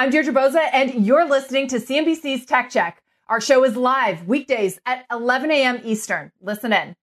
I'm Deirdre Bosa, and you're listening to CNBC's Tech Check. Our show is live weekdays at 11 a.m. Eastern. Listen in.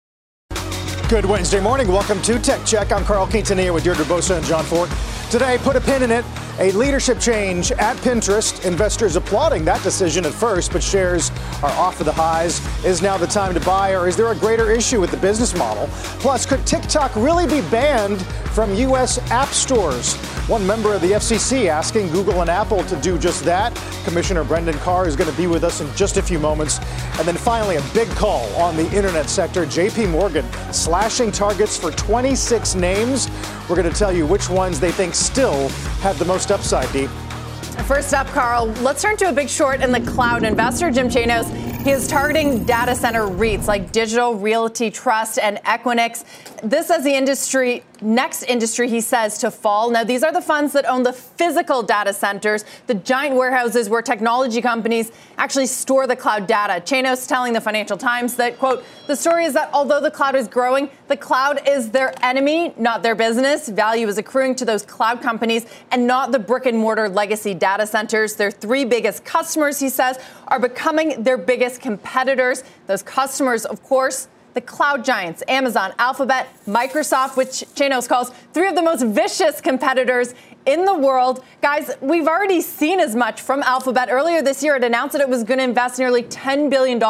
Good Wednesday morning. Welcome to Tech Check. I'm Carl Quintanilla with Deirdre Bosa and Jon Fortt. Today, put a pin in it. A leadership change at Pinterest. Investors applauding that decision at first, but shares are off of the highs. Is now the time to buy, or is there a greater issue with the business model? Plus, could TikTok really be banned from U.S. app stores? One member of the FCC asking Google and Apple to do just that. Commissioner Brendan Carr is going to be with us in just a few moments. And then finally, a big call on the internet sector. JP Morgan slashing targets for 26 names. We're going to tell you which ones they think still have the most upside, Deep. First up, Carl, let's turn to a big short in the cloud. Investor Jim Chanos, he is targeting data center REITs like Digital Realty Trust and Equinix. This as the industry next industry, he says, to fall. Now, these are the funds that own the physical data centers, the giant warehouses where technology companies actually store the cloud data. Chanos telling the Financial Times that, quote, the story is that although the cloud is growing, the cloud is their enemy, not their business. Value is accruing to those cloud companies and not the brick and mortar legacy data centers. Their three biggest customers, he says, are becoming their biggest competitors. Those customers, of course, the cloud giants, Amazon, Alphabet, Microsoft, which Chanos calls three of the most vicious competitors in the world. Guys, we've already seen as much from Alphabet. Earlier this year, it announced that it was going to invest nearly $10 billion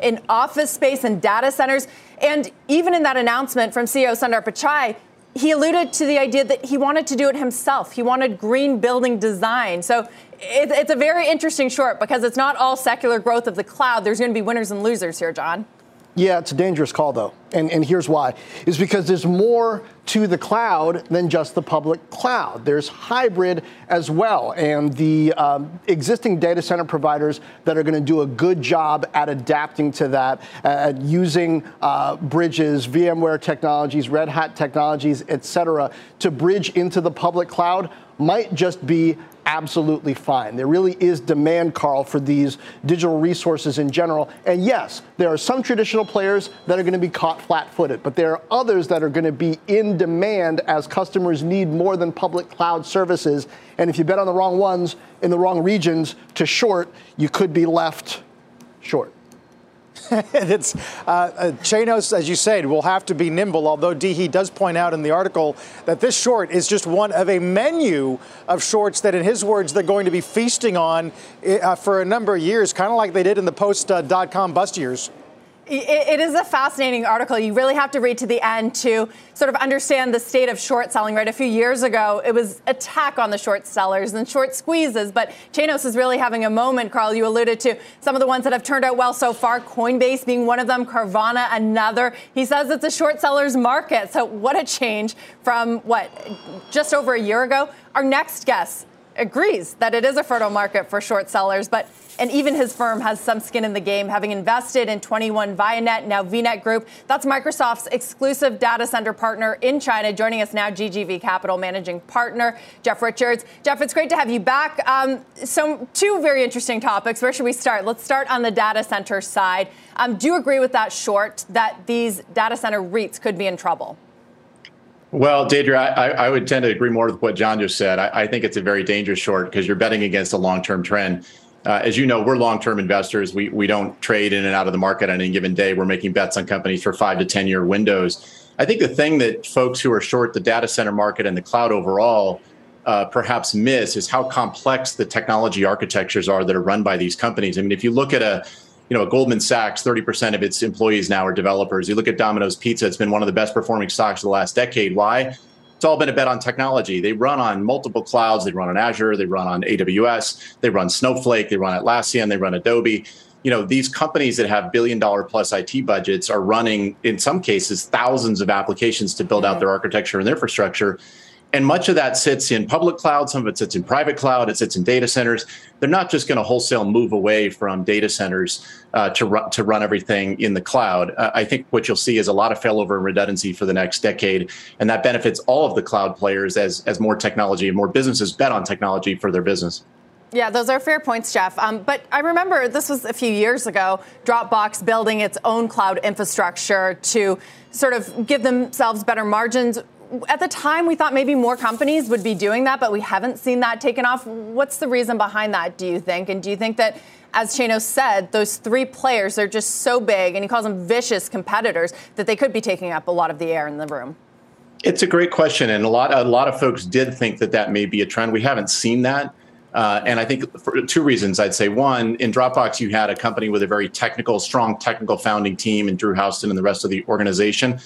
in office space and data centers. And even in that announcement from CEO Sundar Pichai, he alluded to the idea that he wanted to do it himself. He wanted green building design. So it's a very interesting short because it's not all secular growth of the cloud. There's going to be winners and losers here, Jon. Yeah, it's a dangerous call, though. And, and here's why is because there's more to the cloud than just the public cloud. There's hybrid as well. And the um, existing data center providers that are going to do a good job at adapting to that, at using uh, bridges, VMware technologies, Red Hat technologies, et cetera, to bridge into the public cloud might just be absolutely fine. There really is demand, Carl, for these digital resources in general. And yes, there are some traditional players that are going to be caught flat footed, but there are others that are going to be in demand as customers need more than public cloud services. And if you bet on the wrong ones in the wrong regions to short, you could be left short. it's uh, uh, Chanos, as you said, will have to be nimble. Although he does point out in the article that this short is just one of a menu of shorts that, in his words, they're going to be feasting on uh, for a number of years, kind of like they did in the post.com uh, bust years it is a fascinating article. You really have to read to the end to sort of understand the state of short selling. Right, a few years ago, it was attack on the short sellers and short squeezes. But Chanos is really having a moment. Carl, you alluded to some of the ones that have turned out well so far. Coinbase being one of them, Carvana another. He says it's a short sellers market. So what a change from what just over a year ago. Our next guest agrees that it is a fertile market for short sellers, but and even his firm has some skin in the game, having invested in 21 Vianet, now VNet Group. That's Microsoft's exclusive data center partner in China. Joining us now, GGV Capital managing partner, Jeff Richards. Jeff, it's great to have you back. Um, so, two very interesting topics. Where should we start? Let's start on the data center side. Um, do you agree with that short that these data center REITs could be in trouble? Well, Deirdre, I, I, would tend to agree more with what Jon just said. I, I think it's a very dangerous short because you're betting against a long-term trend. Uh, as you know, we're long-term investors. We we don't trade in and out of the market on any given day. We're making bets on companies for five to ten year windows. I think the thing that folks who are short the data center market and the cloud overall uh, perhaps miss is how complex the technology architectures are that are run by these companies. I mean, if you look at a you know, Goldman Sachs, 30% of its employees now are developers. You look at Domino's Pizza, it's been one of the best performing stocks of the last decade. Why? It's all been a bet on technology. They run on multiple clouds. They run on Azure, they run on AWS, they run Snowflake, they run Atlassian, they run Adobe. You know, these companies that have billion dollar plus IT budgets are running, in some cases, thousands of applications to build out mm-hmm. their architecture and their infrastructure. And much of that sits in public cloud, some of it sits in private cloud, it sits in data centers. They're not just going to wholesale move away from data centers uh, to, run, to run everything in the cloud. Uh, I think what you'll see is a lot of failover and redundancy for the next decade. And that benefits all of the cloud players as, as more technology and more businesses bet on technology for their business. Yeah, those are fair points, Jeff. Um, but I remember this was a few years ago, Dropbox building its own cloud infrastructure to sort of give themselves better margins at the time, we thought maybe more companies would be doing that, but we haven't seen that taken off. What's the reason behind that, do you think? And do you think that, as Chanos said, those three players are just so big, and he calls them vicious competitors, that they could be taking up a lot of the air in the room? It's a great question, and a lot a lot of folks did think that that may be a trend. We haven't seen that. Uh, and I think for two reasons, I'd say one, in Dropbox, you had a company with a very technical, strong technical founding team, and Drew Houston and the rest of the organization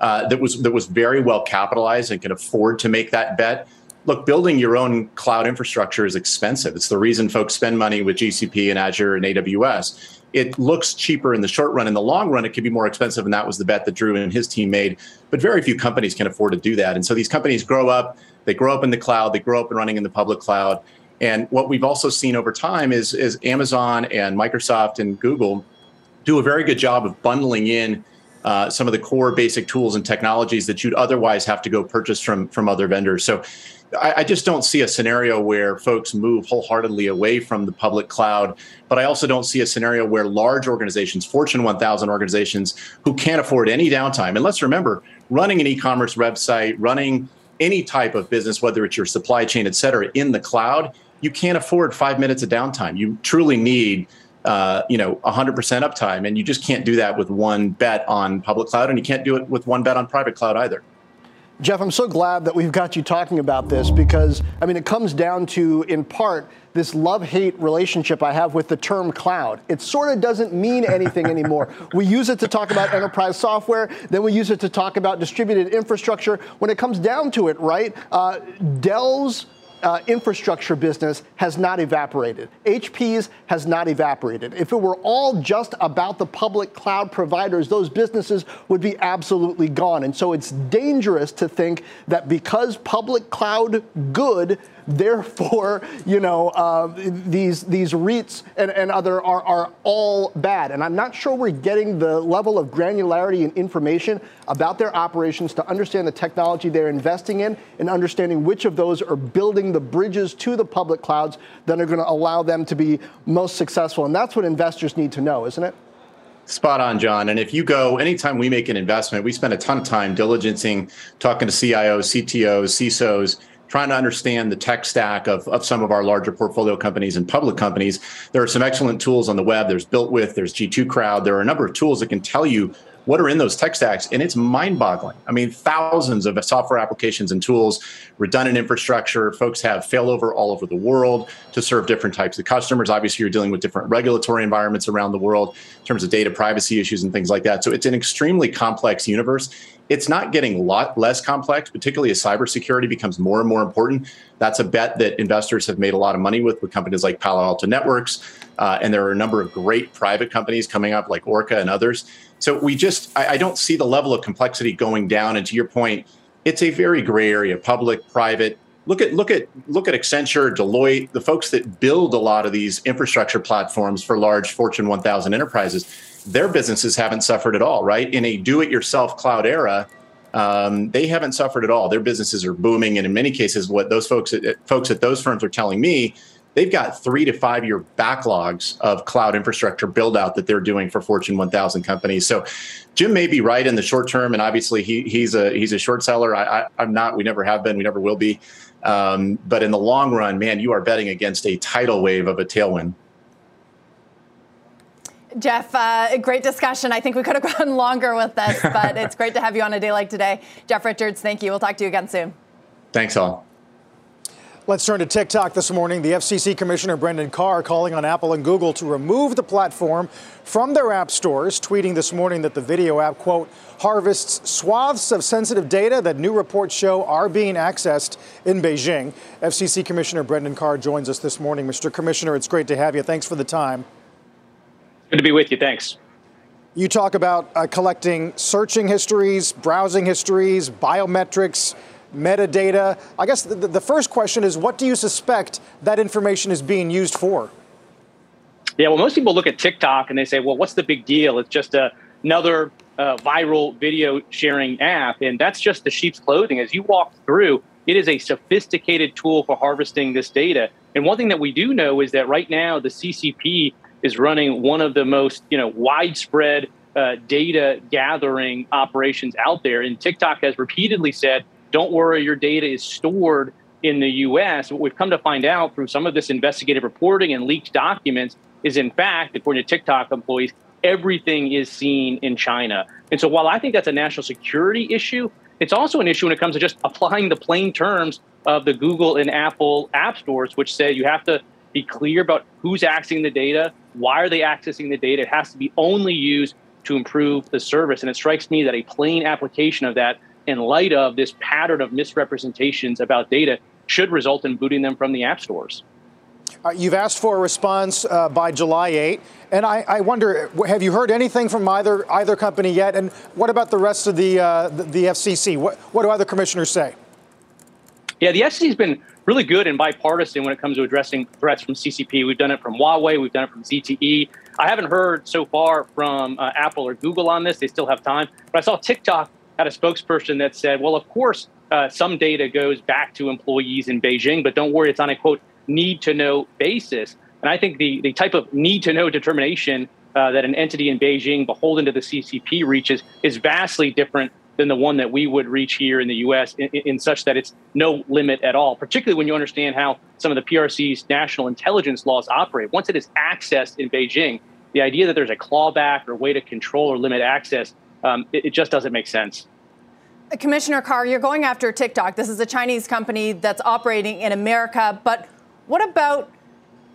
uh, that was that was very well capitalized and could afford to make that bet. Look, building your own cloud infrastructure is expensive. It's the reason folks spend money with GCP and Azure and AWS. It looks cheaper in the short run. In the long run, it could be more expensive, and that was the bet that Drew and his team made. But very few companies can afford to do that. And so these companies grow up. They grow up in the cloud. They grow up and running in the public cloud. And what we've also seen over time is, is Amazon and Microsoft and Google do a very good job of bundling in uh, some of the core basic tools and technologies that you'd otherwise have to go purchase from from other vendors. So I, I, just don't see a scenario where folks move wholeheartedly away from the public cloud. But I also don't see a scenario where large organizations, Fortune 1000 organizations, who can't afford any downtime. And let's remember, running an e-commerce website, running any type of business, whether it's your supply chain, et cetera, in the cloud, you can't afford five minutes of downtime. You truly need uh, you know 100% uptime and you just can't do that with one bet on public cloud and you can't do it with one bet on private cloud either. Jeff i'm so glad that we've got you talking about this because i mean it comes down to in part this love-hate relationship i have with the term cloud. It sort of doesn't mean anything anymore. We use it to talk about enterprise software then we use it to talk about distributed infrastructure. When it comes down to it right uh, dell's uh, infrastructure business has not evaporated. HP's has not evaporated. If it were all just about the public cloud providers, those businesses would be absolutely gone. And so it's dangerous to think that because public cloud good, Therefore, you know, uh, these these REITs and, and other are, are all bad. And I'm not sure we're getting the level of granularity and information about their operations to understand the technology they're investing in and understanding which of those are building the bridges to the public clouds that are going to allow them to be most successful. And that's what investors need to know, isn't it? Spot on, Jon. And if you go, anytime we make an investment, we spend a ton of time diligencing, talking to CIOs, CTOs, CISOs, trying to understand the tech stack of, of some of our larger portfolio companies and public companies. There are some excellent tools on the web. There's BuiltWith, there's G2 Crowd. There are a number of tools that can tell you what are in those tech stacks? And it's mind-boggling. I mean thousands of software applications and tools redundant infrastructure. Folks have failover all over the world to serve different types of customers. Obviously you're dealing with different regulatory environments around the world in terms of data privacy issues and things like that. So it's an extremely complex universe. It's not getting a lot less complex, particularly as cybersecurity becomes more and more important. That's a bet that investors have made a lot of money with with companies like Palo Alto Networks. Uh, and there are a number of great private companies coming up like Orca and others. So we just, I, I don't see the level of complexity going down. And to your point, it's a very gray area, public, private. Look at look at look at Accenture, Deloitte, the folks that build a lot of these infrastructure platforms for large Fortune 1000 enterprises. Their businesses haven't suffered at all, right? In a do-it-yourself cloud era, um, they haven't suffered at all. Their businesses are booming, and in many cases, what those folks at, folks at those firms are telling me they've got three to five year backlogs of cloud infrastructure build out that they're doing for Fortune 1000 companies. So Jim may be right in the short term, and obviously he, he's a he's a short seller. I, am not. We never have been. We never will be. Um, but in the long run, man, you are betting against a tidal wave of a tailwind. Jeff, uh, great discussion. I think we could have gone longer with this, but it's great to have you on a day like today. Jeff Richards, thank you. We'll talk to you again soon. Thanks, all. Let's turn to TikTok this morning. The FCC Commissioner Brendan Carr calling on Apple and Google to remove the platform from their app stores, tweeting this morning that the video app, quote, harvests swaths of sensitive data that new reports show are being accessed in Beijing. FCC Commissioner Brendan Carr joins us this morning. Mr. Commissioner, it's great to have you. Thanks for the time. Good to be with you. Thanks. You talk about uh, collecting searching histories, browsing histories, biometrics metadata. I guess the, the first question is what do you suspect that information is being used for? Yeah, well, most people look at TikTok and they say, well, what's the big deal? It's just a, another uh, viral video sharing app. And that's just the sheep's clothing. As you walk through, it is a sophisticated tool for harvesting this data. And one thing that we do know is that right now the CCP is running one of the most you know widespread uh, data gathering operations out there. And TikTok has repeatedly said don't worry, your data is stored in the US. What we've come to find out through some of this investigative reporting and leaked documents is, in fact, according to TikTok employees, everything is seen in China. And so while I think that's a national security issue, it's also an issue when it comes to just applying the plain terms of the Google and Apple app stores, which say you have to be clear about who's accessing the data, why are they accessing the data. It has to be only used to improve the service. And it strikes me that a plain application of that in light of this pattern of misrepresentations about data should result in booting them from the app stores. Uh, you've asked for a response uh, by July 8, and I, I, wonder, have you heard anything from either either company yet? And what about the rest of the uh, the, the, FCC? What what do other commissioners say? Yeah, the FCC has been really good and bipartisan when it comes to addressing threats from CCP. We've done it from Huawei, we've done it from ZTE. I haven't heard so far from uh, Apple or Google on this. They still have time, but I saw TikTok had a spokesperson that said, "Well, of course." Uh, some data goes back to employees in Beijing, but don't worry, it's on a quote need to know basis. And I think the, the type of need to know determination uh, that an entity in Beijing beholden to the CCP reaches is vastly different than the one that we would reach here in the US in, in, such that it's no limit at all, particularly when you understand how some of the PRC's national intelligence laws operate. Once it is accessed in Beijing, the idea that there's a clawback or way to control or limit access, um, it, it just doesn't make sense. Commissioner Carr, you're going after TikTok. This is a Chinese company that's operating in America, but what about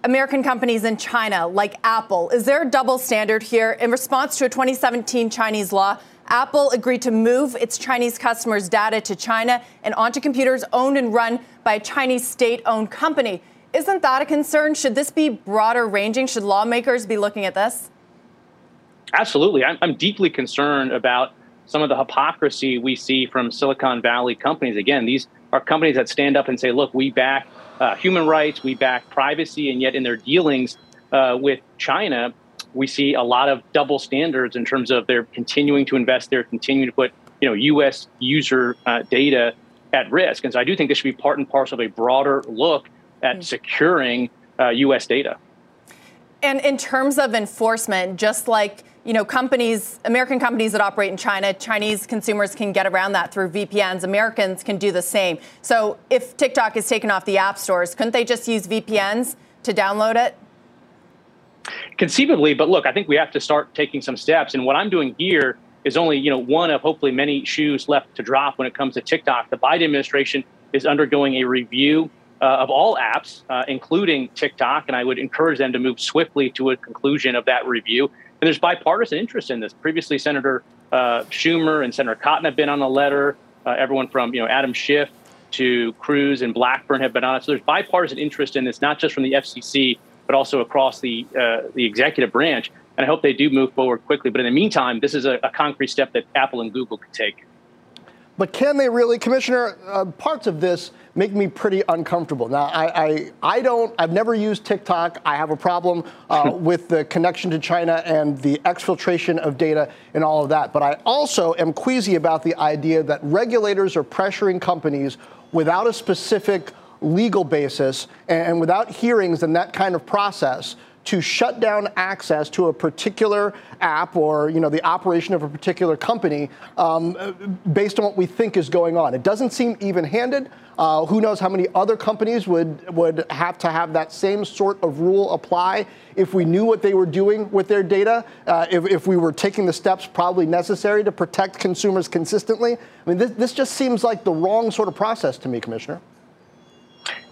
American companies in China like Apple? Is there a double standard here? In response to a 2017 Chinese law, Apple agreed to move its Chinese customers' data to China and onto computers owned and run by a Chinese state owned company. Isn't that a concern? Should this be broader ranging? Should lawmakers be looking at this? Absolutely. I'm, I'm deeply concerned about some of the hypocrisy we see from Silicon Valley companies. Again, these are companies that stand up and say, look, we back uh, human rights, we back privacy, and yet in their dealings uh, with China, we see a lot of double standards in terms of they're continuing to invest they're continuing to put you know U.S. user uh, data at risk. And so I do think this should be part and parcel of a broader look at mm. securing U.S. Uh, data. And in terms of enforcement, just like you know, companies, American companies that operate in China, Chinese consumers can get around that through VPNs. Americans can do the same. So if TikTok is taken off the app stores, couldn't they just use VPNs to download it? Conceivably, but look, I think we have to start taking some steps. And what I'm doing here is only, you know, one of hopefully many shoes left to drop when it comes to TikTok. The Biden administration is undergoing a review uh, of all apps, uh, including TikTok, and I would encourage them to move swiftly to a conclusion of that review. And there's bipartisan interest in this. Previously, Senator uh, Schumer and Senator Cotton have been on the letter. Uh, everyone from you know Adam Schiff to Cruz and Blackburn have been on it. So there's bipartisan interest in this, not just from the FCC, but also across the uh, the executive branch. And I hope they do move forward quickly. But in the meantime, this is a, a concrete step that Apple and Google could take. But can they really, Commissioner? Uh, parts of this make me pretty uncomfortable. Now, I, I, I, don't, I've never used TikTok. I have a problem uh, with the connection to China and the exfiltration of data and all of that. But I also am queasy about the idea that regulators are pressuring companies without a specific legal basis and without hearings and that kind of process to shut down access to a particular app or you know the operation of a particular company um, based on what we think is going on. It doesn't seem even-handed. Uh, who knows how many other companies would would have to have that same sort of rule apply if we knew what they were doing with their data, uh, if, if we were taking the steps probably necessary to protect consumers consistently. I mean, this, this just seems like the wrong sort of process to me, Commissioner.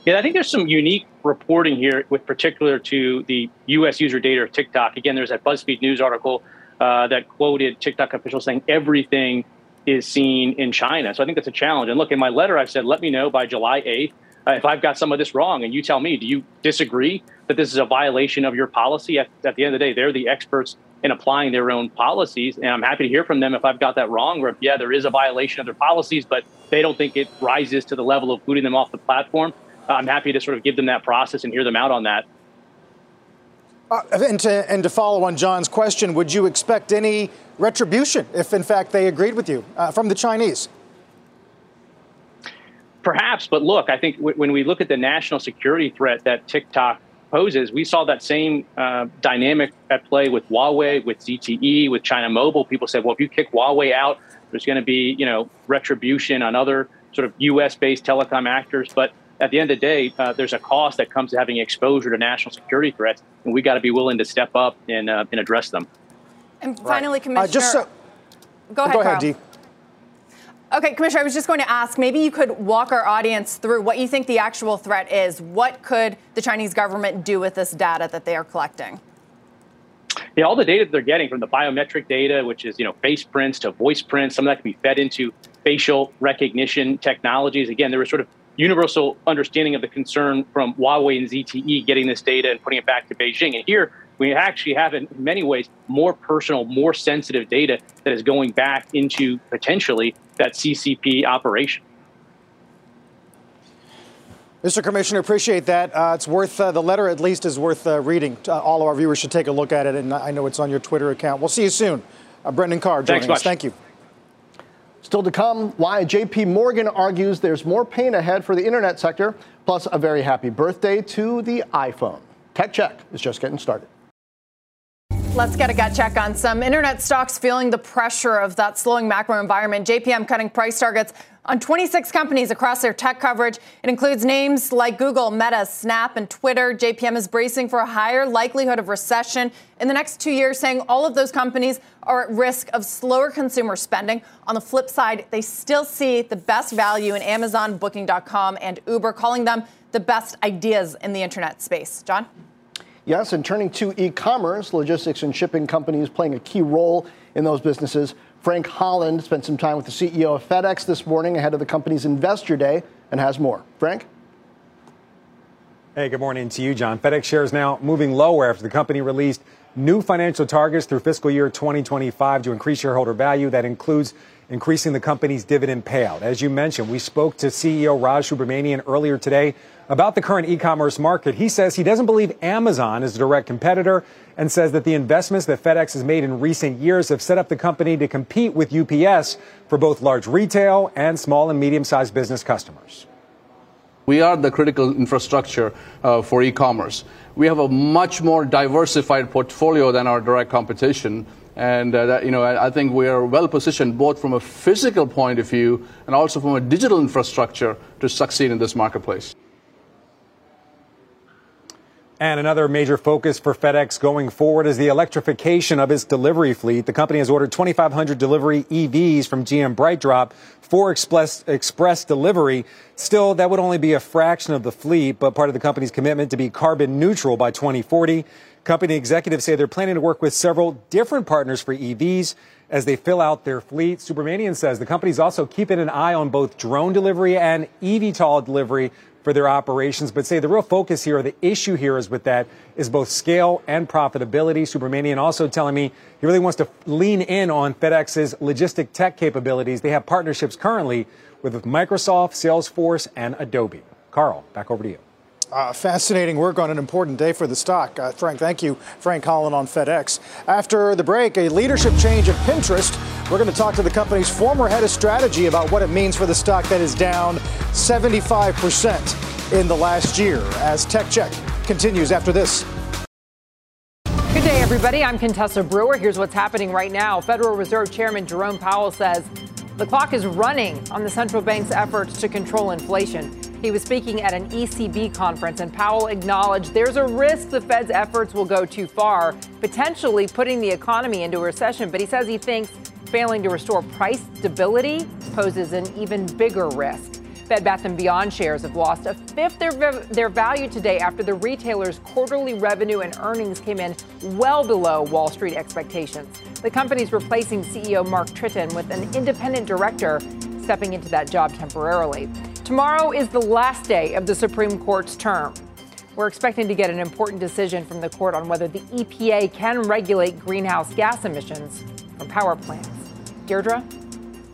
Yeah, I think there's some unique reporting here with particular to the U.S. user data of TikTok. Again, there's that BuzzFeed News article uh, that quoted TikTok officials saying everything is seen in China. So I think that's a challenge. And look, in my letter, I said, let me know by July 8th uh, if I've got some of this wrong. And you tell me, do you disagree that this is a violation of your policy? At, at the end of the day, they're the experts in applying their own policies. And I'm happy to hear from them if I've got that wrong, or if, yeah, there is a violation of their policies, but they don't think it rises to the level of booting them off the platform. I'm happy to sort of give them that process and hear them out on that. Uh, and, to, and to follow on Jon's question, would you expect any retribution if, in fact, they agreed with you uh, from the Chinese? Perhaps, but look, I think w- when we look at the national security threat that TikTok poses, we saw that same uh, dynamic at play with Huawei, with ZTE, with China Mobile. People said, well, if you kick Huawei out, there's going to be, you know, retribution on other sort of U.S. based telecom actors. But at the end of the day, uh, there's a cost that comes to having exposure to national security threats, and we got to be willing to step up and, uh, and address them. And finally, right. Commissioner. Uh, just so, go ahead, go ahead, Dee. Okay, Commissioner, I was just going to ask maybe you could walk our audience through what you think the actual threat is. What could the Chinese government do with this data that they are collecting? Yeah, all the data that they're getting from the biometric data, which is you know face prints to voice prints, some of that can be fed into facial recognition technologies. Again, there was sort of universal understanding of the concern from Huawei and ZTE getting this data and putting it back to Beijing. And here we actually have, in many ways, more personal, more sensitive data that is going back into potentially that CCP operation. Mr. Commissioner, appreciate that. Uh, it's worth uh, the letter, at least, is worth uh, reading. Uh, all of our viewers should take a look at it, and I know it's on your Twitter account. We'll see you soon. Uh, Brendan Carr joining Thanks us. Thank you. Still to come, why JP Morgan argues there's more pain ahead for the internet sector, plus a very happy birthday to the iPhone. Tech Check is just getting started. Let's get a gut check on some internet stocks feeling the pressure of that slowing macro environment. JPM cutting price targets on 26 companies across their tech coverage. It includes names like Google, Meta, Snap, and Twitter. JPM is bracing for a higher likelihood of recession in the next two years, saying all of those companies are at risk of slower consumer spending. On the flip side, they still see the best value in Amazon, Booking.com, and Uber, calling them the best ideas in the internet space. Jon? Yes, and turning to e commerce, logistics and shipping companies playing a key role in those businesses. Frank Holland spent some time with the CEO of FedEx this morning ahead of the company's investor day and has more. Frank? Hey, good morning to you, Jon. FedEx shares now moving lower after the company released new financial targets through fiscal year 2025 to increase shareholder value. That includes increasing the company's dividend payout. As you mentioned, we spoke to CEO Raj Subramaniam earlier today about the current e-commerce market. He says he doesn't believe Amazon is a direct competitor and says that the investments that FedEx has made in recent years have set up the company to compete with UPS for both large retail and small and medium-sized business customers. We are the critical infrastructure uh, for e-commerce. We have a much more diversified portfolio than our direct competition. And uh, that, you know, I, I think we are well positioned both from a physical point of view and also from a digital infrastructure to succeed in this marketplace. And another major focus for FedEx going forward is the electrification of its delivery fleet. The company has ordered 2,500 delivery EVs from GM BrightDrop for express, express delivery. Still, that would only be a fraction of the fleet, but part of the company's commitment to be carbon neutral by 2040. Company executives say they're planning to work with several different partners for EVs as they fill out their fleet. Subramaniam says the company's also keeping an eye on both drone delivery and eVTOL delivery for their operations, but say the real focus here, the issue here is with that, is both scale and profitability. Subramaniam also telling me he really wants to lean in on FedEx's logistic tech capabilities. They have partnerships currently with Microsoft, Salesforce, and Adobe. Carl, back over to you. Uh, fascinating work on an important day for the stock. Uh, Frank, thank you. Frank Holland on FedEx. After the break, a leadership change at Pinterest. We're going to talk to the company's former head of strategy about what it means for the stock that is down 75% in the last year as Tech Check continues after this. Good day, everybody. I'm Contessa Brewer. Here's what's happening right now. Federal Reserve Chairman Jerome Powell says the clock is running on the central bank's efforts to control inflation. He was speaking at an ECB conference, and Powell acknowledged there's a risk the Fed's efforts will go too far, potentially putting the economy into a recession. But he says he thinks failing to restore price stability poses an even bigger risk. Bed Bath & Beyond shares have lost a fifth of their value today after the retailer's quarterly revenue and earnings came in well below Wall Street expectations. The company's replacing CEO Mark Tritton with an independent director stepping into that job temporarily. Tomorrow is the last day of the Supreme Court's term. We're expecting to get an important decision from the court on whether the EPA can regulate greenhouse gas emissions from power plants. Deirdre?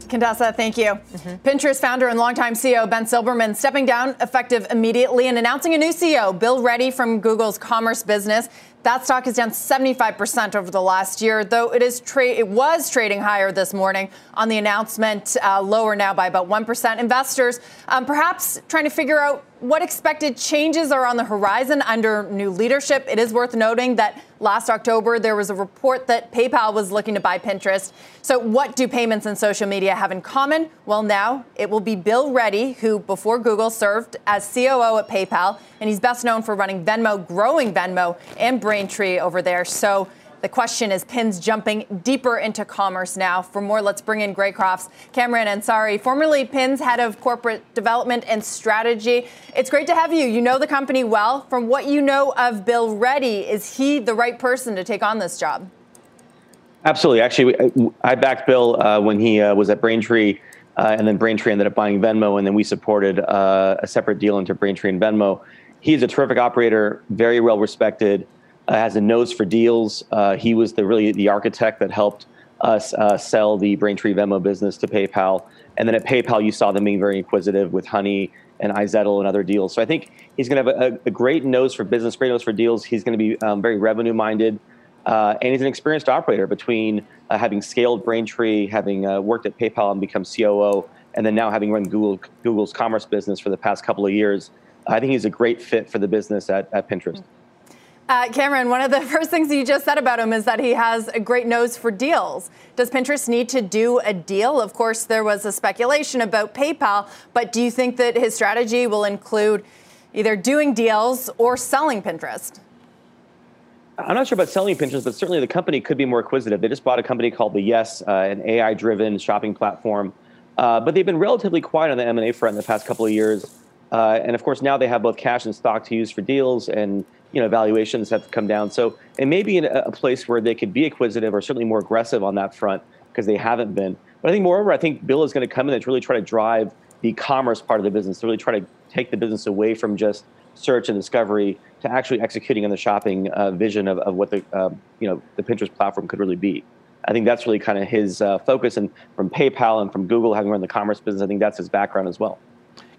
Contessa, thank you. Mm-hmm. Pinterest founder and longtime CEO Ben Silbermann stepping down effective immediately and announcing a new CEO, Bill Ready from Google's commerce business. That stock is down 75% over the last year, though it is tra- it was trading higher this morning on the announcement, uh, lower now by about 1%. Investors um, perhaps trying to figure out what expected changes are on the horizon under new leadership. It is worth noting that last October there was a report that PayPal was looking to buy Pinterest. So, what do payments and social media have in common? Well, now it will be Bill Ready, who before Google served as COO at PayPal, and he's best known for running Venmo, growing Venmo, and Braintree over there. So, the question is pins jumping deeper into commerce now. For more, let's bring in Greycroft's Kamran Ansari, formerly Pins head of corporate development and strategy. It's great to have you. You know the company well. From what you know of Bill Ready, is he the right person to take on this job? Absolutely. Actually, I backed Bill uh, when he uh, was at Braintree, uh, and then Braintree ended up buying Venmo, and then we supported uh, a separate deal into Braintree and Venmo. He's a terrific operator, very well respected has a nose for deals. Uh, he was the really the architect that helped us uh, sell the Braintree Venmo business to PayPal. And then at PayPal, you saw them being very inquisitive with Honey and iZettle and other deals. So I think he's going to have a, a, great nose for business, great nose for deals. He's going to be um, very revenue minded. Uh, and he's an experienced operator between uh, having scaled Braintree, having uh, worked at PayPal and become COO, and then now having run Google, Google's commerce business for the past couple of years. I think he's a great fit for the business at, at Pinterest. Uh, Kamran, one of the first things you just said about him is that he has a great nose for deals. Does Pinterest need to do a deal? Of course, there was a speculation about PayPal, but do you think that his strategy will include either doing deals or selling Pinterest? I'm not sure about selling Pinterest, but certainly the company could be more acquisitive. They just bought a company called the Yes, uh, an AI-driven shopping platform, uh, but they've been relatively quiet on the M&A front in the past couple of years. Uh, and of course, now they have both cash and stock to use for deals, and you know valuations have come down. So it may be in a, place where they could be acquisitive or certainly more aggressive on that front because they haven't been. But I think moreover, I think Bill is going to come in and really try to drive the commerce part of the business, to really try to take the business away from just search and discovery to actually executing on the shopping uh, vision of, of what the uh, you know the Pinterest platform could really be. I think that's really kind of his uh, focus, and from PayPal and from Google having run the commerce business, I think that's his background as well.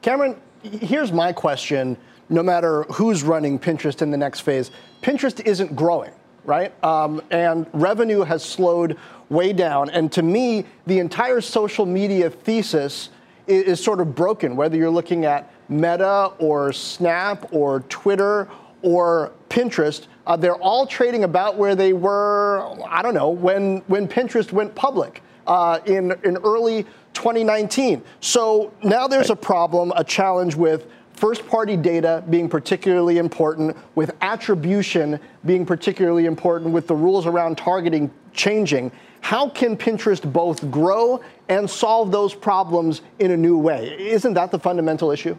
Kamran, here's my question no matter who's running Pinterest in the next phase, Pinterest isn't growing, right? Um, and revenue has slowed way down. And to me, the entire social media thesis is, is sort of broken, whether you're looking at Meta or Snap or Twitter or Pinterest. Uh, they're all trading about where they were, I don't know, when, when Pinterest went public uh, in, in early 2019. So now there's a problem, a challenge with first party data being particularly important, with attribution being particularly important, with the rules around targeting changing. How can Pinterest both grow and solve those problems in a new way? Isn't that the fundamental issue?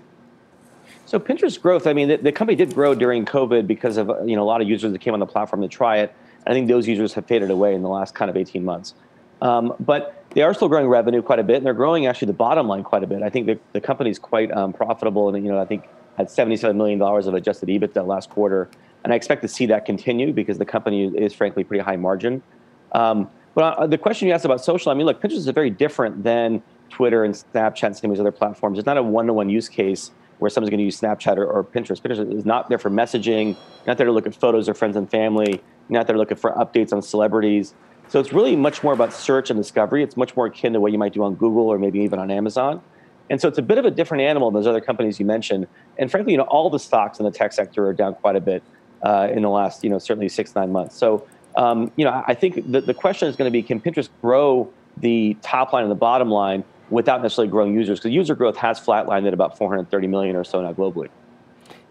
So Pinterest growth, I mean, the, the, company did grow during COVID because of you know a lot of users that came on the platform to try it. I think those users have faded away in the last kind of 18 months. Um, but they are still growing revenue quite a bit, and they're growing actually the bottom line quite a bit. I think the, the company is quite um, profitable, and you know I think had 77 million dollars of adjusted EBITDA last quarter, and I expect to see that continue because the company is frankly pretty high margin. Um, but uh, the question you asked about social, I mean, look, Pinterest is very different than Twitter and Snapchat and some of these other platforms. It's not a one-to-one use case where someone's going to use Snapchat or, or, Pinterest. Pinterest is not there for messaging, not there to look at photos of friends and family, not there to look for updates on celebrities. So it's really much more about search and discovery. It's much more akin to what you might do on Google or maybe even on Amazon. And so it's a bit of a different animal than those other companies you mentioned. And frankly, you know, all the stocks in the tech sector are down quite a bit uh, in the last, you know, certainly six, nine months. So, um, you know, I think the, the question is going to be, can Pinterest grow the top line and the bottom line without necessarily growing users? Because user growth has flatlined at about 430 million or so now globally.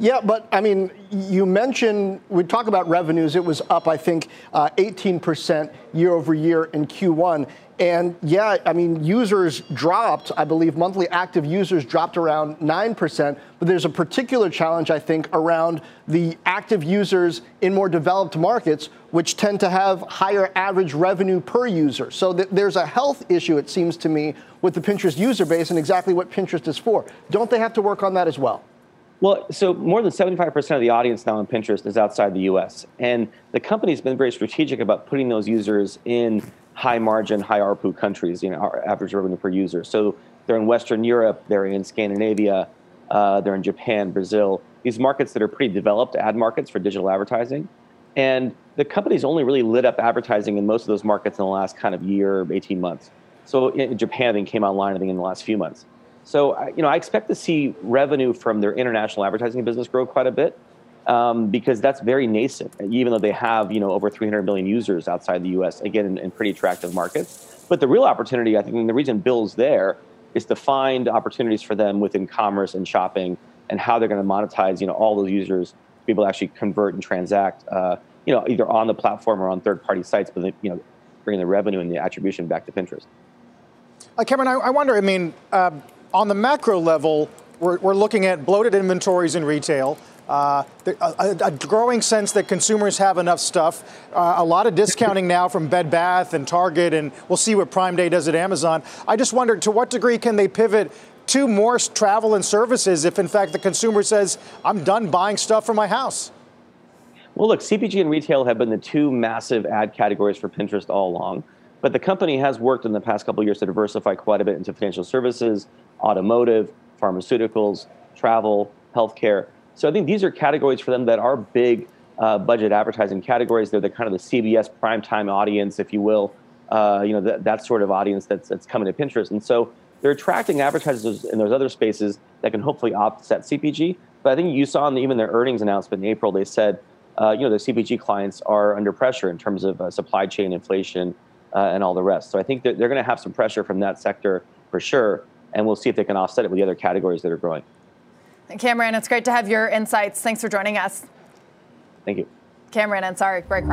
Yeah, but I mean, you mentioned, we talk about revenues, it was up, I think, uh, 18% year over year in Q1. And yeah, I mean, users dropped, I believe monthly active users dropped around 9%, but there's a particular challenge, I think, around the active users in more developed markets, which tend to have higher average revenue per user. So th- there's a health issue, it seems to me, with the Pinterest user base and exactly what Pinterest is for. Don't they have to work on that as well? Well, so more than 75% of the audience now on Pinterest is outside the US. And the company's been very strategic about putting those users in high margin, high ARPU countries, you know, average revenue per user. So they're in Western Europe, they're in Scandinavia, uh, they're in Japan, Brazil, these markets that are pretty developed ad markets for digital advertising. And the company's only really lit up advertising in most of those markets in the last kind of year, 18 months. So in Japan, I think, came online, I think, in the last few months. So, you know, I expect to see revenue from their international advertising business grow quite a bit um, because that's very nascent, even though they have, you know, over 300 million users outside the U.S., again, in, in pretty attractive markets. But the real opportunity, I think, and the reason Bill's there is to find opportunities for them within commerce and shopping and how they're going to monetize, you know, all those users to be able to actually convert and transact, uh, you know, either on the platform or on third-party sites, but, you know, bringing the revenue and the attribution back to Pinterest. Uh, Kamran, I, I, wonder, I mean, uh, on the macro level, we're, we're looking at bloated inventories in retail. Uh, a, a, growing sense that consumers have enough stuff. Uh, a lot of discounting now from Bed Bath and Target, and we'll see what Prime Day does at Amazon. I just wonder to what degree can they pivot to more travel and services if, in fact, the consumer says, I'm done buying stuff for my house? Well, look, CPG and retail have been the two massive ad categories for Pinterest all along. But the company has worked in the past couple years to diversify quite a bit into financial services, automotive, pharmaceuticals, travel, healthcare. So I think these are categories for them that are big uh, budget advertising categories. They're the kind of the CBS primetime audience, if you will. Uh, you know that, that sort of audience that's that's coming to Pinterest, and so they're attracting advertisers in those other spaces that can hopefully offset CPG. But I think you saw in the, even their earnings announcement in April, they said, uh, you know, the CPG clients are under pressure in terms of uh, supply chain inflation uh, and all the rest. So I think that they're going to have some pressure from that sector for sure, and we'll see if they can offset it with the other categories that are growing. Kamran, it's great to have your insights. Thanks for joining us. Thank you. Kamran Ansari, Greg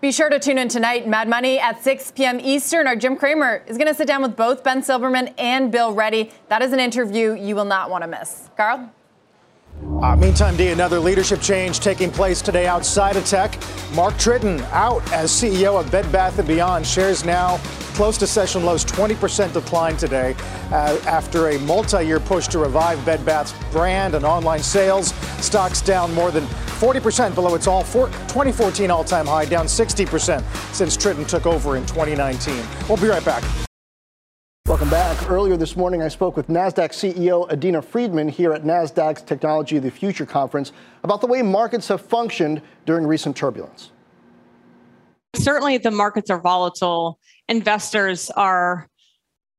Be sure to tune in tonight, Mad Money at 6 p.m. Eastern. Our Jim Cramer is going to sit down with both Ben Silbermann and Bill Ready. That is an interview you will not want to miss. Carl? Uh, meantime, D, another leadership change taking place today outside of tech. Mark Tritton out as CEO of Bed Bath & Beyond. Shares now close to session lows, 20% decline today uh, after a multi-year push to revive Bed Bath's brand and online sales. Stocks down more than 40% below its all 2014 all-time high, down 60% since Tritton took over in 2019. We'll be right back. Back. Earlier this morning, I spoke with NASDAQ CEO Adena Friedman here at NASDAQ's Technology of the Future conference about the way markets have functioned during recent turbulence. Certainly, the markets are volatile. Investors are,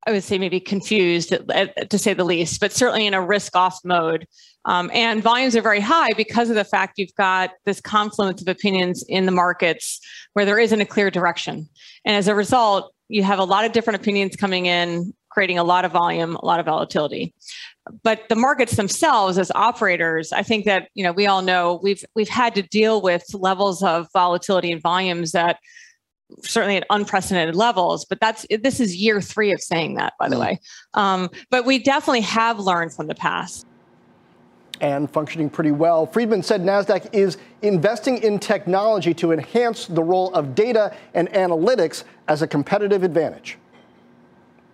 I would say, maybe confused, to say the least, but certainly in a risk off mode. Um, and volumes are very high because of the fact you've got this confluence of opinions in the markets where there isn't a clear direction. And as a result, you have a lot of different opinions coming in, creating a lot of volume, a lot of volatility. But the markets themselves, as operators, I think that you know we all know we've we've had to deal with levels of volatility and volumes that certainly at unprecedented levels but that's this is year three of saying that by the mm. way um, but we definitely have learned from the past and functioning pretty well. Friedman said NASDAQ is investing in technology to enhance the role of data and analytics as a competitive advantage.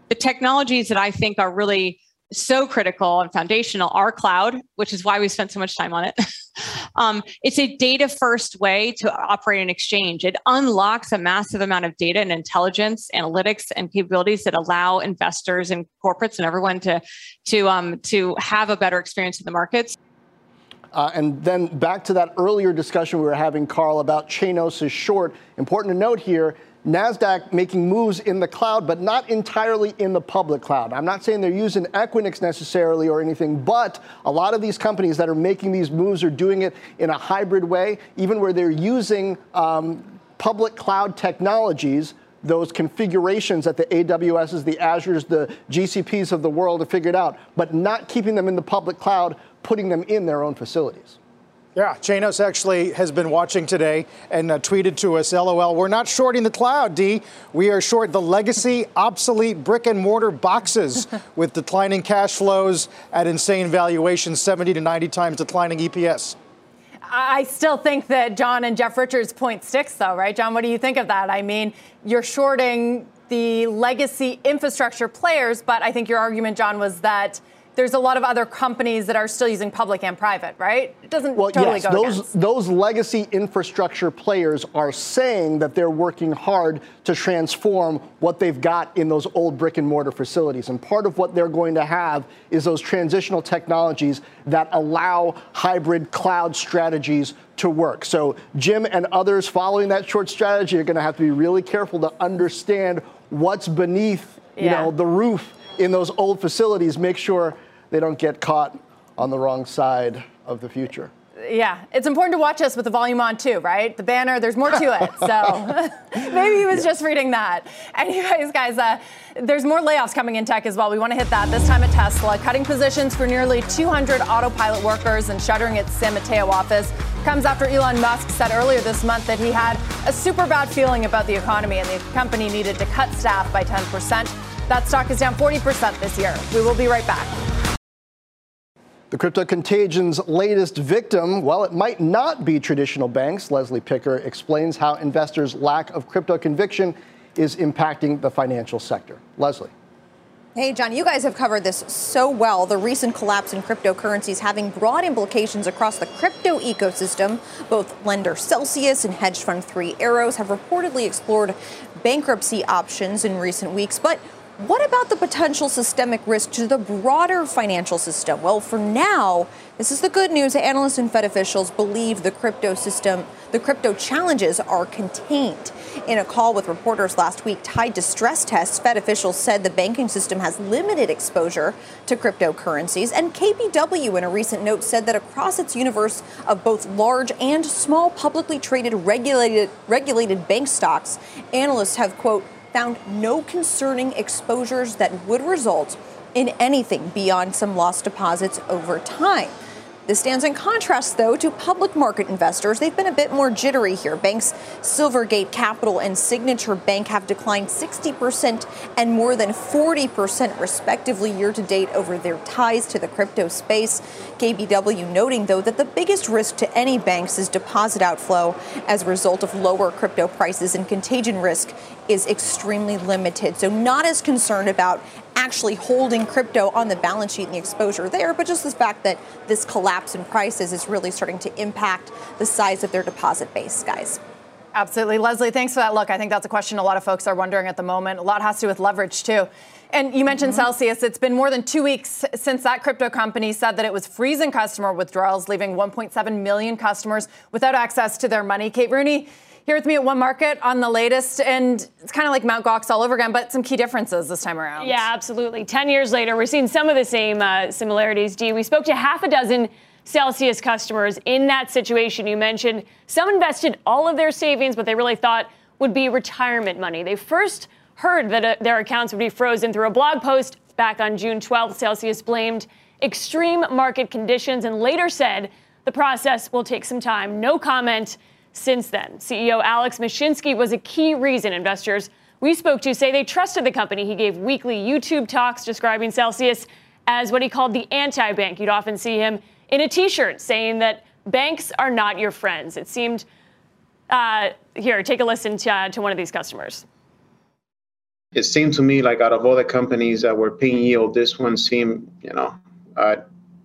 The technologies that I think are really so critical and foundational are cloud, which is why we spent so much time on it. um, it's a data first way to operate an exchange. It unlocks a massive amount of data and intelligence, analytics, and capabilities that allow investors and corporates and everyone to to um, to have a better experience in the markets. Uh, and then back to that earlier discussion we were having, Carl, about Chanos' short. Important to note here NASDAQ making moves in the cloud, but not entirely in the public cloud. I'm not saying they're using Equinix necessarily or anything, but a lot of these companies that are making these moves are doing it in a hybrid way, even where they're using um, public cloud technologies those configurations that the AWSs, the Azures, the GCPs of the world have figured out, but not keeping them in the public cloud, putting them in their own facilities. Yeah, Chanos actually has been watching today and uh, tweeted to us, LOL, we're not shorting the cloud, D. We are short the legacy, obsolete brick and mortar boxes with declining cash flows at insane valuations, 70 to 90 times declining EPS. I still think that Jon and Jeff Richards' point sticks, though, right? Jon, what do you think of that? I mean, you're shorting the legacy infrastructure players, but I think your argument, Jon, was that there's a lot of other companies that are still using public and private, right? It doesn't well, totally yes, go those against. those legacy infrastructure players are saying that they're working hard to transform what they've got in those old brick and mortar facilities. And part of what they're going to have is those transitional technologies that allow hybrid cloud strategies to work. So Jim and others following that short strategy are going to have to be really careful to understand what's beneath, you know, the roof in those old facilities, make sure they don't get caught on the wrong side of the future. Yeah, it's important to watch us with the volume on too, right? The banner, there's more to it. So maybe he was just reading that. Anyways, guys, uh, there's more layoffs coming in tech as well. We want to hit that this time at Tesla, cutting positions for nearly 200 autopilot workers and shuttering its San Mateo office. Comes after Elon Musk said earlier this month that he had a super bad feeling about the economy and the company needed to cut staff by 10%. That stock is down 40% this year. We will be right back. The crypto contagion's latest victim, while it might not be traditional banks. Leslie Picker explains how investors' lack of crypto conviction is impacting the financial sector. Leslie. Hey, Jon, you guys have covered this so well. The recent collapse in cryptocurrencies having broad implications across the crypto ecosystem. Both lender Celsius and hedge fund Three Arrows have reportedly explored bankruptcy options in recent weeks. But what about the potential systemic risk to the broader financial system? Well, for now, this is the good news. Analysts and Fed officials believe the crypto system, the crypto challenges are contained. In a call with reporters last week tied to stress tests, Fed officials said the banking system has limited exposure to cryptocurrencies. And KBW, in a recent note, said that across its universe of both large and small publicly traded regulated, regulated bank stocks, analysts have, quote, found no concerning exposures that would result in anything beyond some lost deposits over time. This stands in contrast, though, to public market investors. They've been a bit more jittery here. Banks Silvergate Capital and Signature Bank have declined 60% and more than 40%, respectively, year to date over their ties to the crypto space. KBW noting, though, that the biggest risk to any banks is deposit outflow as a result of lower crypto prices and contagion risk is extremely limited. So, not as concerned about actually holding crypto on the balance sheet and the exposure there, but just the fact that this collapse in prices is really starting to impact the size of their deposit base, guys. Absolutely. Leslie, thanks for that look. I think that's a question a lot of folks are wondering at the moment. A lot has to do with leverage, too. And you mentioned mm-hmm. Celsius. It's been more than two weeks since that crypto company said that it was freezing customer withdrawals, leaving 1.7 million customers without access to their money. Kate Rooney, here with me at One Market on the latest, and it's kind of like Mt. Gox all over again, but some key differences this time around. Yeah, absolutely. Ten years later, we're seeing some of the same uh, similarities. Dee, we spoke to half a dozen Celsius customers in that situation you mentioned. Some invested all of their savings, but they really thought would be retirement money. They first heard that uh, their accounts would be frozen through a blog post back on June 12th. Celsius blamed extreme market conditions and later said the process will take some time. No comment since then. CEO Alex Mashinsky was a key reason investors we spoke to say they trusted the company. He gave weekly YouTube talks describing Celsius as what he called the anti bank. You'd often see him in a t shirt saying that banks are not your friends. It seemed, uh, here, take a listen to, uh, to one of these customers. It seemed to me like out of all the companies that were paying yield, this one seemed, you know, uh,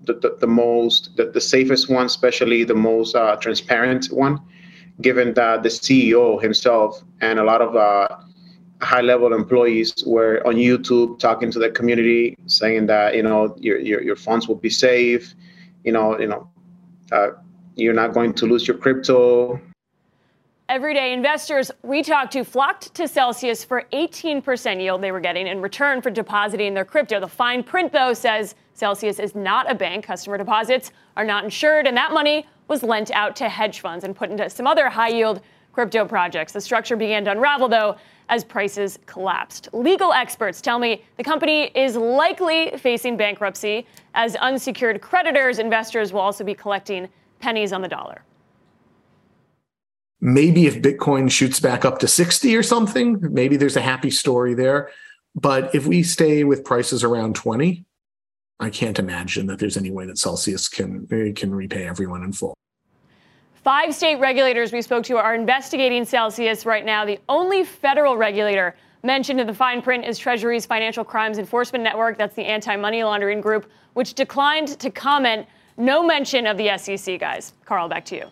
the, the, the, most, the, the safest one, especially the most uh, transparent one given that the CEO himself and a lot of uh, high level employees were on YouTube talking to the community, saying that you know your your, your funds will be safe, you know you know uh, you're not going to lose your crypto. Everyday investors we talked to flocked to Celsius for 18% yield they were getting in return for depositing their crypto. The fine print, though, says Celsius is not a bank. Customer deposits are not insured, and that money was lent out to hedge funds and put into some other high yield crypto projects. The structure began to unravel, though, as prices collapsed. Legal experts tell me the company is likely facing bankruptcy. As unsecured creditors, investors will also be collecting pennies on the dollar. Maybe if Bitcoin shoots back up to 60 or something, maybe there's a happy story there. But if we stay with prices around 20, I can't imagine that there's any way that Celsius can eh, can repay everyone in full. Five state regulators we spoke to are investigating Celsius right now. The only federal regulator mentioned in the fine print is Treasury's Financial Crimes Enforcement Network. That's the anti money laundering group, which declined to comment. No mention of the SEC, guys. Carl, back to you.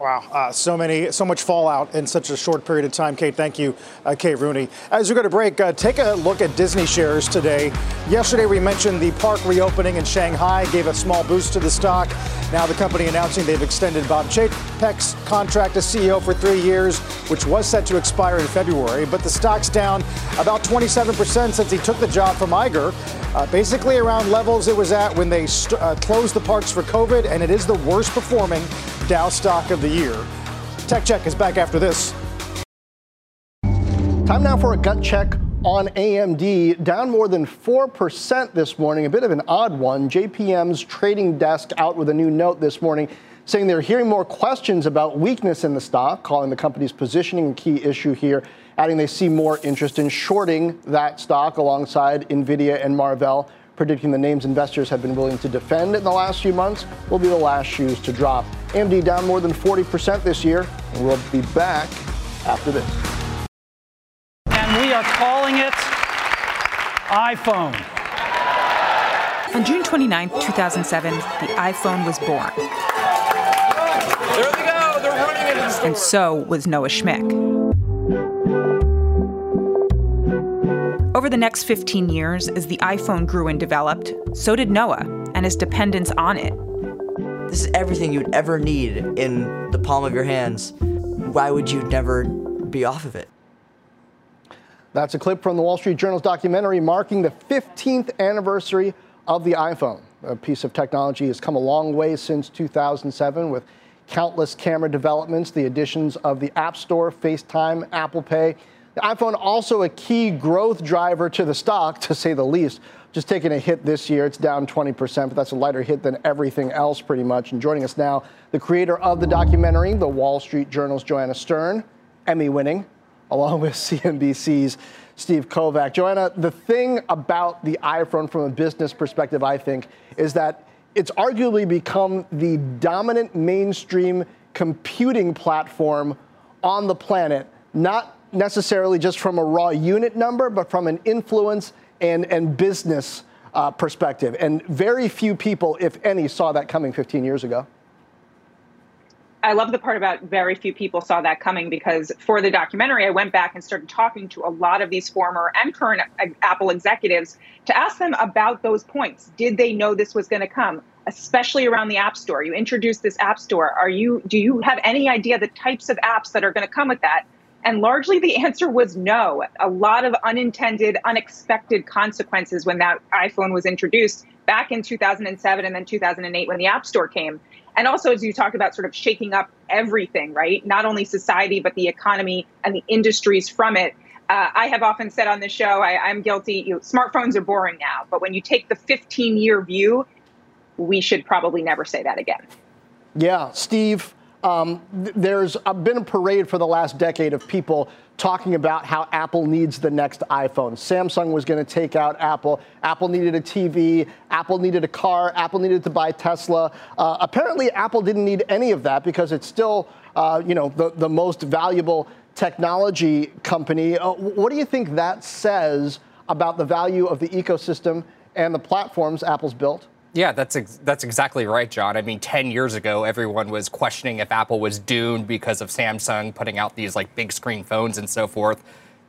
Wow, uh, so many, so much fallout in such a short period of time. Kate, thank you, uh, Kate Rooney. As we go to break, uh, take a look at Disney shares today. Yesterday, we mentioned the park reopening in Shanghai gave a small boost to the stock. Now, the company announcing they've extended Bob Chapek's contract as CEO for three years, which was set to expire in February. But the stock's down about 27% since he took the job from Iger, uh, basically around levels it was at when they st- uh, closed the parks for COVID, and it is the worst performing Dow stock of the year. Tech Check is back after this. Time now for a gut check on AMD, down more than 4% this morning, a bit of an odd one. JPM's trading desk out with a new note this morning saying they're hearing more questions about weakness in the stock, calling the company's positioning a key issue here, adding they see more interest in shorting that stock alongside Nvidia and Marvell predicting the names investors have been willing to defend in the last few months will be the last shoes to drop. AMD down more than 40% this year, and we'll be back after this. And we are calling it iPhone. On June 29, 2007, the iPhone was born. There they go. They're running into the store. And so was Noah Schmick. Over the next 15 years, as the iPhone grew and developed, so did Noah and his dependence on it. This is everything you'd ever need in the palm of your hands. Why would you never be off of it? That's a clip from the Wall Street Journal's documentary marking the 15th anniversary of the iPhone. A piece of technology has come a long way since 2007 with countless camera developments, the additions of the App Store, FaceTime, Apple Pay. IPhone also a key growth driver to the stock, to say the least. Just taking a hit this year. It's down 20%, but that's a lighter hit than everything else, pretty much. And joining us now, the creator of the documentary, the Wall Street Journal's Joanna Stern, Emmy winning, along with CNBC's Steve Kovach. Joanna, the thing about the iPhone from a business perspective, I think, is that it's arguably become the dominant mainstream computing platform on the planet, not necessarily just from a raw unit number, but from an influence and, and business uh, perspective. And very few people, if any, saw that coming 15 years ago. I love the part about very few people saw that coming because for the documentary, I went back and started talking to a lot of these former and current Apple executives to ask them about those points. Did they know this was going to come? Especially around the App Store. You introduced this App Store. Are you do you have any idea the types of apps that are going to come with that? And largely the answer was no. A lot of unintended, unexpected consequences when that iPhone was introduced back in 2007 and then 2008 when the App Store came. And also, as you talked about sort of shaking up everything, right? Not only society, but the economy and the industries from it. Uh, I have often said on the show, I, am guilty. You know, smartphones are boring now, but when you take the 15 year view, we should probably never say that again. Yeah, Steve, um, th- there's been a parade for the last decade of people talking about how Apple needs the next iPhone. Samsung was going to take out Apple. Apple needed a TV. Apple needed a car. Apple needed to buy Tesla. Uh, apparently, Apple didn't need any of that because it's still, uh, you know, the, the most valuable technology company. Uh, what do you think that says about the value of the ecosystem and the platforms Apple's built? Yeah, that's ex- that's exactly right, Jon. I mean, 10 years ago, everyone was questioning if Apple was doomed because of Samsung putting out these like big screen phones and so forth.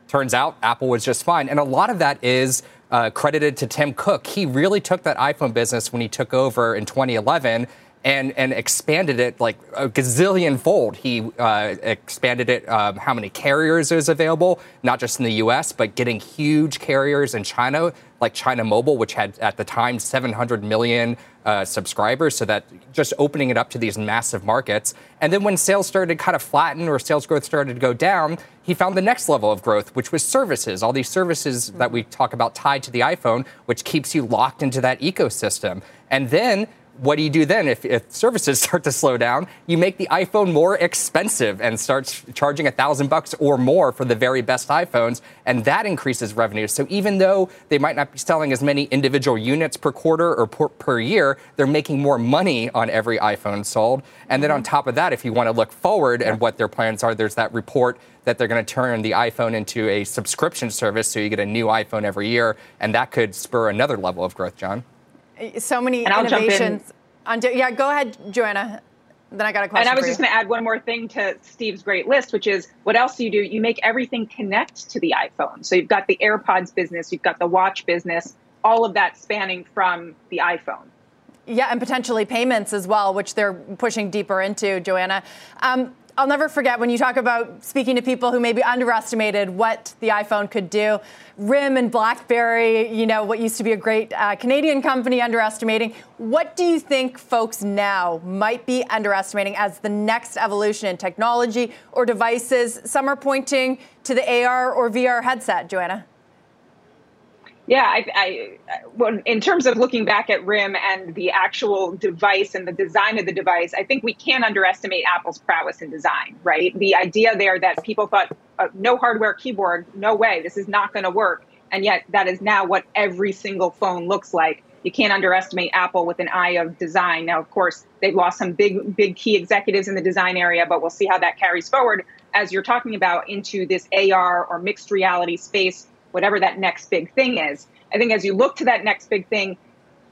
Turns out Apple was just fine, and a lot of that is uh, credited to Tim Cook. He really took that iPhone business when he took over in 2011 and and expanded it like a gazillion fold. He uh, expanded it um, how many carriers is available, not just in the U.S. but getting huge carriers in China, like China Mobile, which had at the time 700 million uh, subscribers. So that just opening it up to these massive markets. And then when sales started to kind of flatten or sales growth started to go down, he found the next level of growth, which was services. All these services that we talk about tied to the iPhone, which keeps you locked into that ecosystem. And then what do you do then if, if, services start to slow down? You make the iPhone more expensive and starts charging a thousand bucks or more for the very best iPhones, and that increases revenue. So even though they might not be selling as many individual units per quarter or per, per year, they're making more money on every iPhone sold. And then on mm-hmm. top of that, if you want to look forward and what their plans are, there's that report that they're going to turn the iPhone into a subscription service, so you get a new iPhone every year, and that could spur another level of growth, Jon so many innovations. On, yeah, go ahead, Joanna. Then I got a question. And I was just going to add one more thing to Steve's great list, which is what else do you do? You make everything connect to the iPhone. So you've got the AirPods business, you've got the watch business, all of that spanning from the iPhone. Yeah, and potentially payments as well, which they're pushing deeper into, Joanna. Um, I'll never forget when you talk about speaking to people who maybe underestimated what the iPhone could do. RIM and BlackBerry, you know, what used to be a great uh, Canadian company, underestimating. What do you think folks now might be underestimating as the next evolution in technology or devices? Some are pointing to the AR or VR headset, Joanna. Yeah, I, I well, in terms of looking back at RIM and the actual device and the design of the device, I think we can't underestimate Apple's prowess in design, right? The idea there that people thought uh, no hardware keyboard, no way, this is not going to work. And yet that is now what every single phone looks like. You can't underestimate Apple with an eye of design. Now, of course, they've lost some big, big key executives in the design area, but we'll see how that carries forward as you're talking about into this AR or mixed reality space whatever that next big thing is. I think as you look to that next big thing,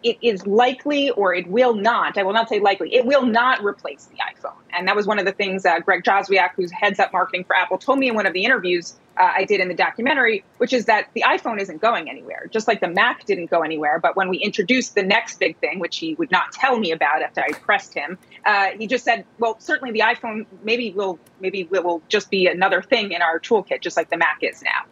it is likely or it will not, I will not say likely, it will not replace the iPhone. And that was one of the things uh, Greg Joswiak, who's heads up marketing for Apple, told me in one of the interviews uh, I did in the documentary, which is that the iPhone isn't going anywhere, just like the Mac didn't go anywhere. But when we introduced the next big thing, which he would not tell me about after I pressed him, uh, he just said, well, certainly the iPhone maybe will, maybe will just be another thing in our toolkit, just like the Mac is now.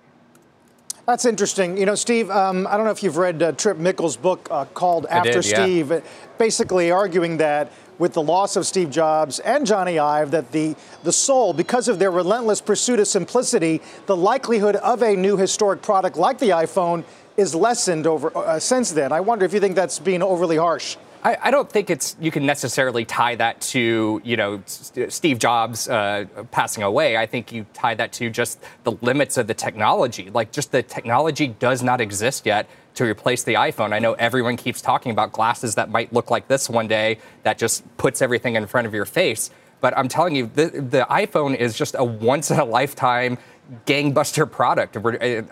That's interesting. You know, Steve, um, I don't know if you've read uh, Trip Mickle's book uh, called After did. Steve, uh, basically arguing that with the loss of Steve Jobs and Jony Ive, that the, the soul, because of their relentless pursuit of simplicity, the likelihood of a new historic product like the iPhone is lessened over uh, since then. I wonder if you think that's being overly harsh. I, I, don't think it's you can necessarily tie that to you know Steve Jobs uh, passing away. I think you tie that to just the limits of the technology. Like just the technology does not exist yet to replace the iPhone. I know everyone keeps talking about glasses that might look like this one day that just puts everything in front of your face. But I'm telling you, the, the iPhone is just a once in a lifetime gangbuster product.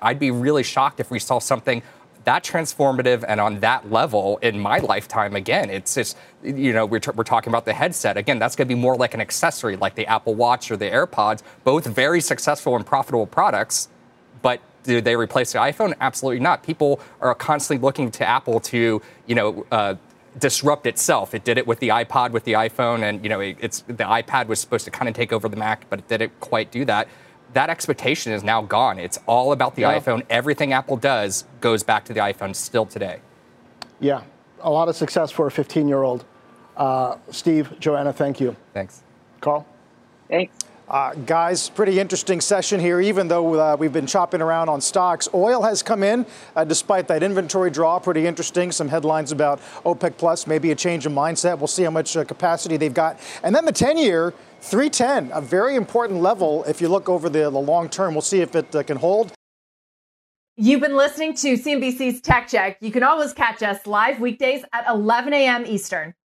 I'd be really shocked if we saw something that transformative and on that level in my lifetime again. It's just you know we're, t- we're talking about the headset. Again that's going to be more like an accessory like the apple watch or the airpods both very successful and profitable products but do they replace the iphone? Absolutely not. People are constantly looking to apple to you know uh, disrupt itself. It did it with the iPod, with the iPhone, and you know, it, it's the iPad was supposed to kind of take over the Mac, but it didn't quite do that that expectation is now gone. It's all about the Yeah. iPhone. Everything Apple does goes back to the iPhone still today. Yeah, a lot of success for a 15 year old. Uh, Steve, Joanna, thank you. Thanks. Carl? Thanks. Uh, guys, pretty interesting session here. Even though uh, we've been chopping around on stocks, oil has come in uh, despite that inventory draw. Pretty interesting. Some headlines about OPEC Plus, maybe a change of mindset. We'll see how much uh, capacity they've got. And then the 10 year, 310, a very important level if you look over the, the long term. We'll see if it uh, can hold. You've been listening to CNBC's Tech Check. You can always catch us live weekdays at 11 a.m. Eastern.